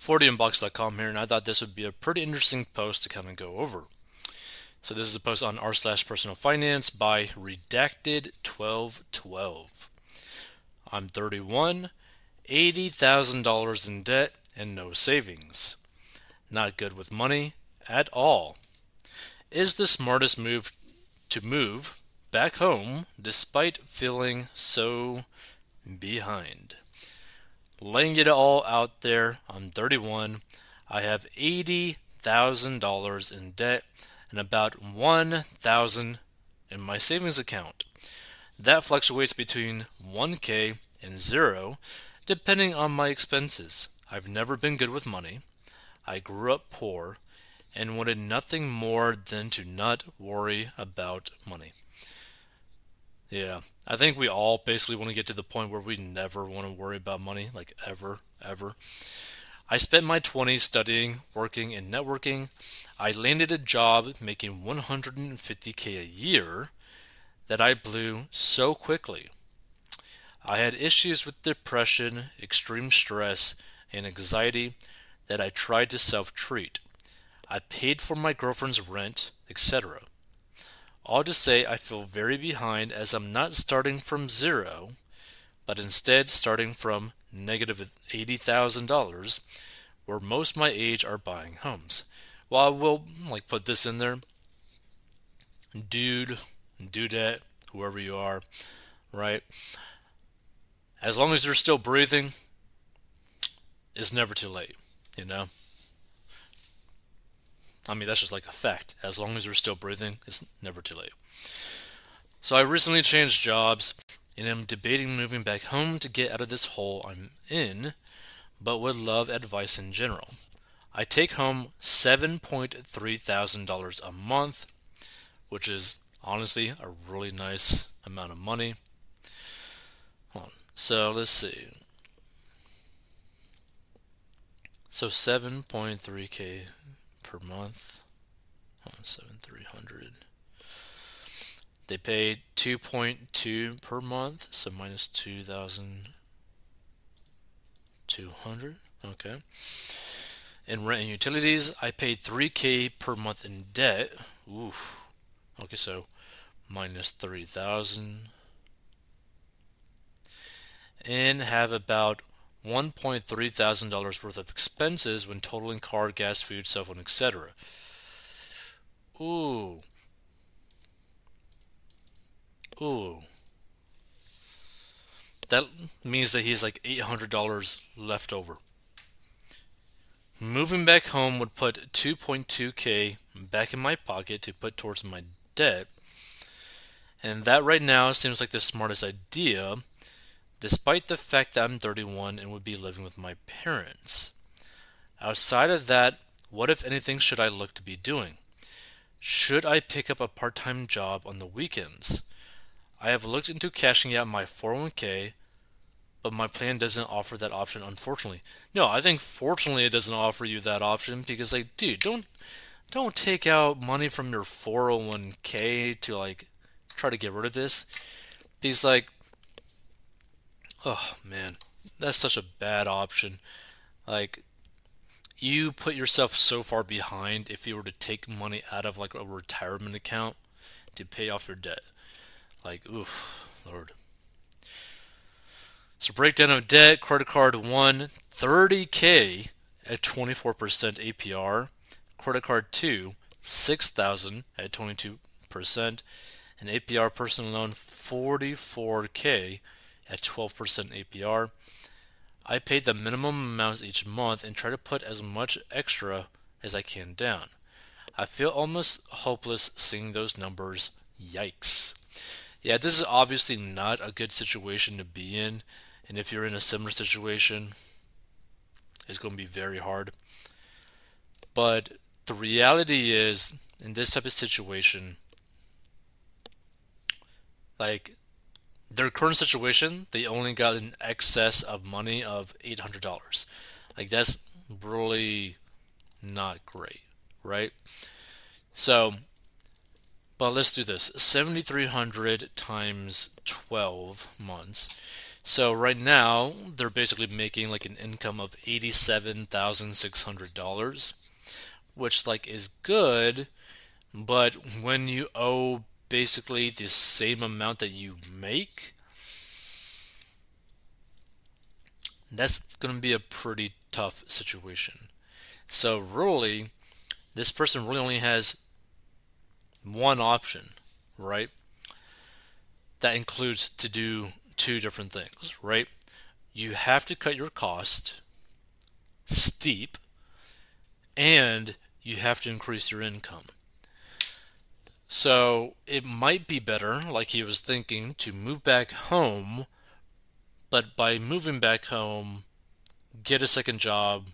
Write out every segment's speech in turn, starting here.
4dmbox.com here, and I thought this would be a pretty interesting post to kind of go over. So this is a post on r slash personal finance by redacted1212. I'm 31, $80,000 in debt, and no savings. Not good with money at all. Is the smartest move to move back home despite feeling so behind? Laying it all out there, I'm 31. I have $80,000 in debt and about 1000 in my savings account. That fluctuates between 1k and 0 depending on my expenses. I've never been good with money. I grew up poor and wanted nothing more than to not worry about money. Yeah, I think we all basically want to get to the point where we never want to worry about money, like ever, ever. I spent my 20s studying, working, and networking. I landed a job making 150k a year that I blew so quickly. I had issues with depression, extreme stress, and anxiety that I tried to self treat. I paid for my girlfriend's rent, etc. All to say, I feel very behind as I'm not starting from zero, but instead starting from negative $80,000, where most my age are buying homes. Well, I will like put this in there. Dude, dudette, whoever you are, right? As long as you're still breathing, it's never too late, you know? I mean, that's just like a fact. As long as you're still breathing, it's never too late. So I recently changed jobs and am debating moving back home to get out of this hole I'm in, but would love advice in general. I take home $7.3 thousand a month, which is honestly a really nice amount of money. So let's see. So 7.3k per month. Oh, 7300. They paid 2.2 per month, so minus 2200. Okay. In rent and utilities, I paid 3k per month in debt. Oof. Okay, so minus 3000 and have about $1.3 thousand worth of expenses when totaling car, gas, food, cell phone, etc. Ooh. Ooh. That means that he's like $800 left over. Moving back home would put 2.2k back in my pocket to put towards my debt. And that right now seems like the smartest idea despite the fact that I'm 31 and would be living with my parents. Outside of that, what if anything should I look to be doing? Should I pick up a part time job on the weekends? I have looked into cashing out my 401k, but my plan doesn't offer that option, unfortunately. No, I think fortunately it doesn't offer you that option because, like, dude, don't don't take out money from your 401k to like try to get rid of this because like Oh man, that's such a bad option. Like you put yourself so far behind if you were to take money out of like a retirement account to pay off your debt. Like oof, lord. So breakdown of debt, credit card 1, 30k at 24% APR, credit card 2, 6,000 at 22%, and APR personal loan 44k at 12% APR. I paid the minimum amounts each month and try to put as much extra as I can down. I feel almost hopeless seeing those numbers. Yikes. Yeah, this is obviously not a good situation to be in, and if you're in a similar situation, it's going to be very hard. But the reality is, in this type of situation, like their current situation, they only got an excess of money of eight hundred dollars. Like that's really not great, right? So, but let's do this: seventy three hundred times twelve months. So right now they're basically making like an income of eighty-seven thousand six hundred dollars, which like is good, but when you owe basically the same amount that you make, that's going to be a pretty tough situation. So really, this person really only has one option, right? That includes to do two different things, right? You have to cut your cost steep and you have to increase your income. So it might be better, like he was thinking, to move back home, but by moving back home, get a second job,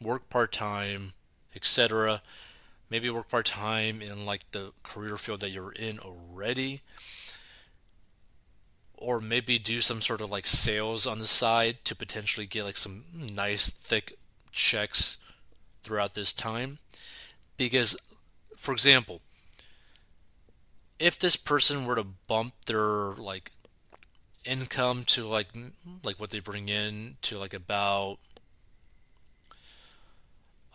work part time, etc. Maybe work part time in like the career field that you're in already or maybe do some sort of like sales on the side to potentially get like some nice thick checks throughout this time because for example if this person were to bump their like income to like like what they bring in to like about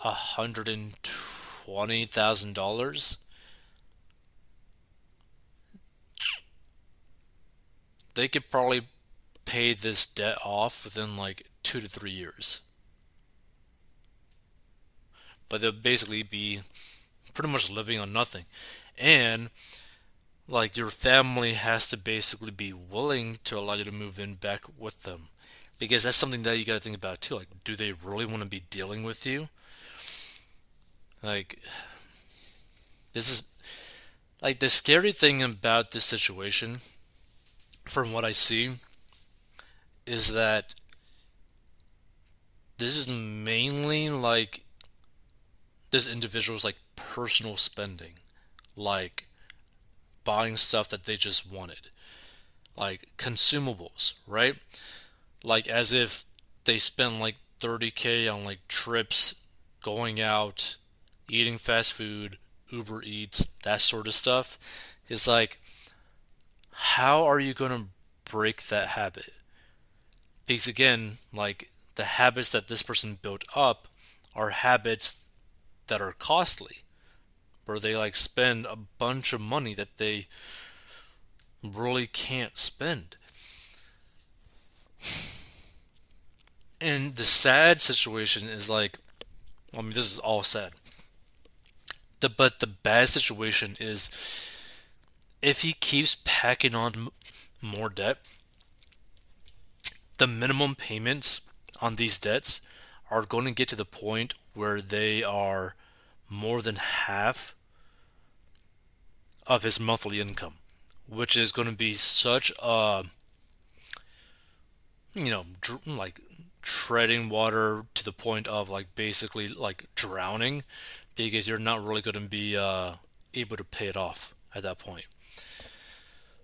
a hundred and twenty thousand dollars they could probably pay this debt off within like two to three years. But they'll basically be pretty much living on nothing. And like your family has to basically be willing to allow you to move in back with them. Because that's something that you gotta think about too. Like, do they really want to be dealing with you? Like, this is like the scary thing about this situation from what I see, is that this is mainly like this individual's like personal spending, like buying stuff that they just wanted, like consumables, right? Like as if they spend like 30k on like trips, going out, eating fast food, Uber Eats, that sort of stuff. Is like how are you going to break that habit? Because again, like the habits that this person built up are habits that are costly, where they like spend a bunch of money that they really can't spend. And the sad situation is like, I mean, this is all sad. The but the bad situation is if he keeps packing on more debt, the minimum payments on these debts are going to get to the point where they are more than half of his monthly income, which is going to be such a you know dr- like treading water to the point of like basically like drowning because you're not really going to be uh, able to pay it off at that point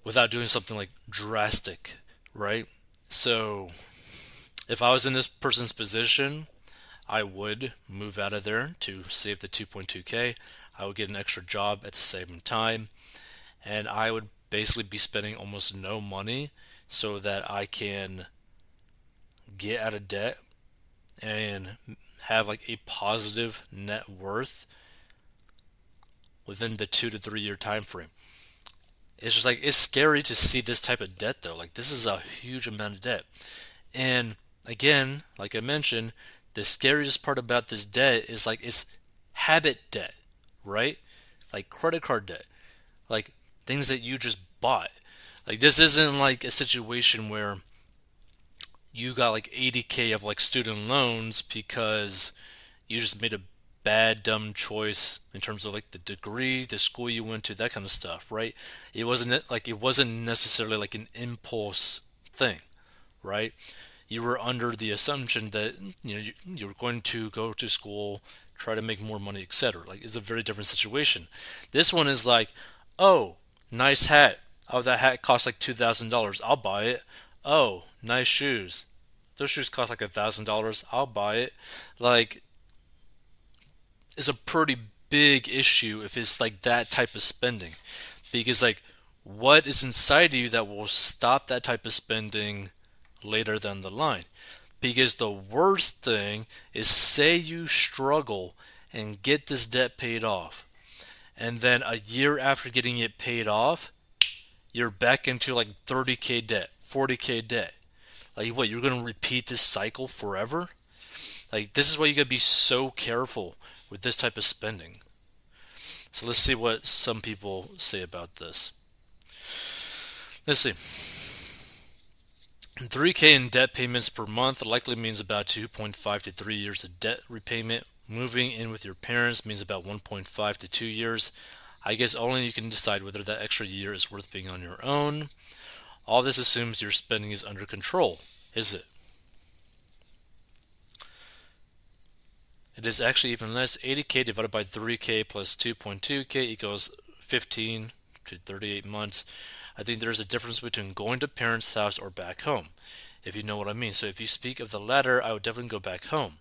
without doing something like drastic, right? So if I was in this person's position, I would move out of there to save the 2.2k. I would get an extra job at the same time, and I would basically be spending almost no money so that I can get out of debt and have like a positive net worth within the 2 to 3 year time frame. It's just like it's scary to see this type of debt though. Like this is a huge amount of debt. And again, like I mentioned, the scariest part about this debt is like it's habit debt, right? Like credit card debt. Like things that you just bought. Like this isn't like a situation where you got like 80k of like student loans because you just made a bad, dumb choice in terms of like the degree, the school you went to, that kind of stuff, right? It wasn't like it wasn't necessarily like an impulse thing, right? You were under the assumption that you know you, you were going to go to school, try to make more money, etc. Like it's a very different situation. This one is like, oh, nice hat. Oh, that hat costs like two thousand dollars. I'll buy it. Oh, nice shoes. Those shoes cost like a thousand dollars. I'll buy it. Like it's a pretty big issue if it's like that type of spending because like what is inside of you that will stop that type of spending later down the line. Because the worst thing is say you struggle and get this debt paid off. And then a year after getting it paid off, you're back into like 30k debt, 40k debt. Like what, you're going to repeat this cycle forever? Like this is why you got to be so careful with this type of spending. So let's see what some people say about this. Let's see. 3K in debt payments per month likely means about 2.5 to 3 years of debt repayment. Moving in with your parents means about 1.5 to 2 years. I guess only you can decide whether that extra year is worth being on your own. All this assumes your spending is under control, is it? It is actually even less. 80k divided by 3k plus 2.2k equals 15 to 38 months. I think there's a difference between going to parents' house or back home, if you know what I mean. So if you speak of the latter, I would definitely go back home,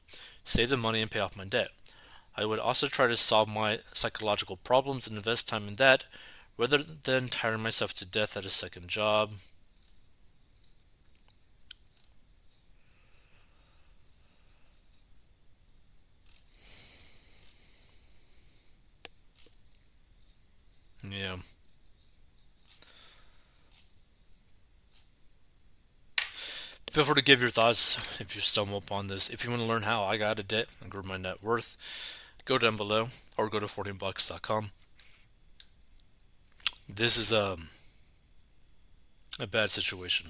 save the money, and pay off my debt. I would also try to solve my psychological problems and invest time in that, rather than tiring myself to death at a second job. Yeah. Feel free to give your thoughts if you stumble upon this. If you want to learn how I got a debt and grew my net worth, go down below or go to 4dmbox.com. This is a, um, a bad situation.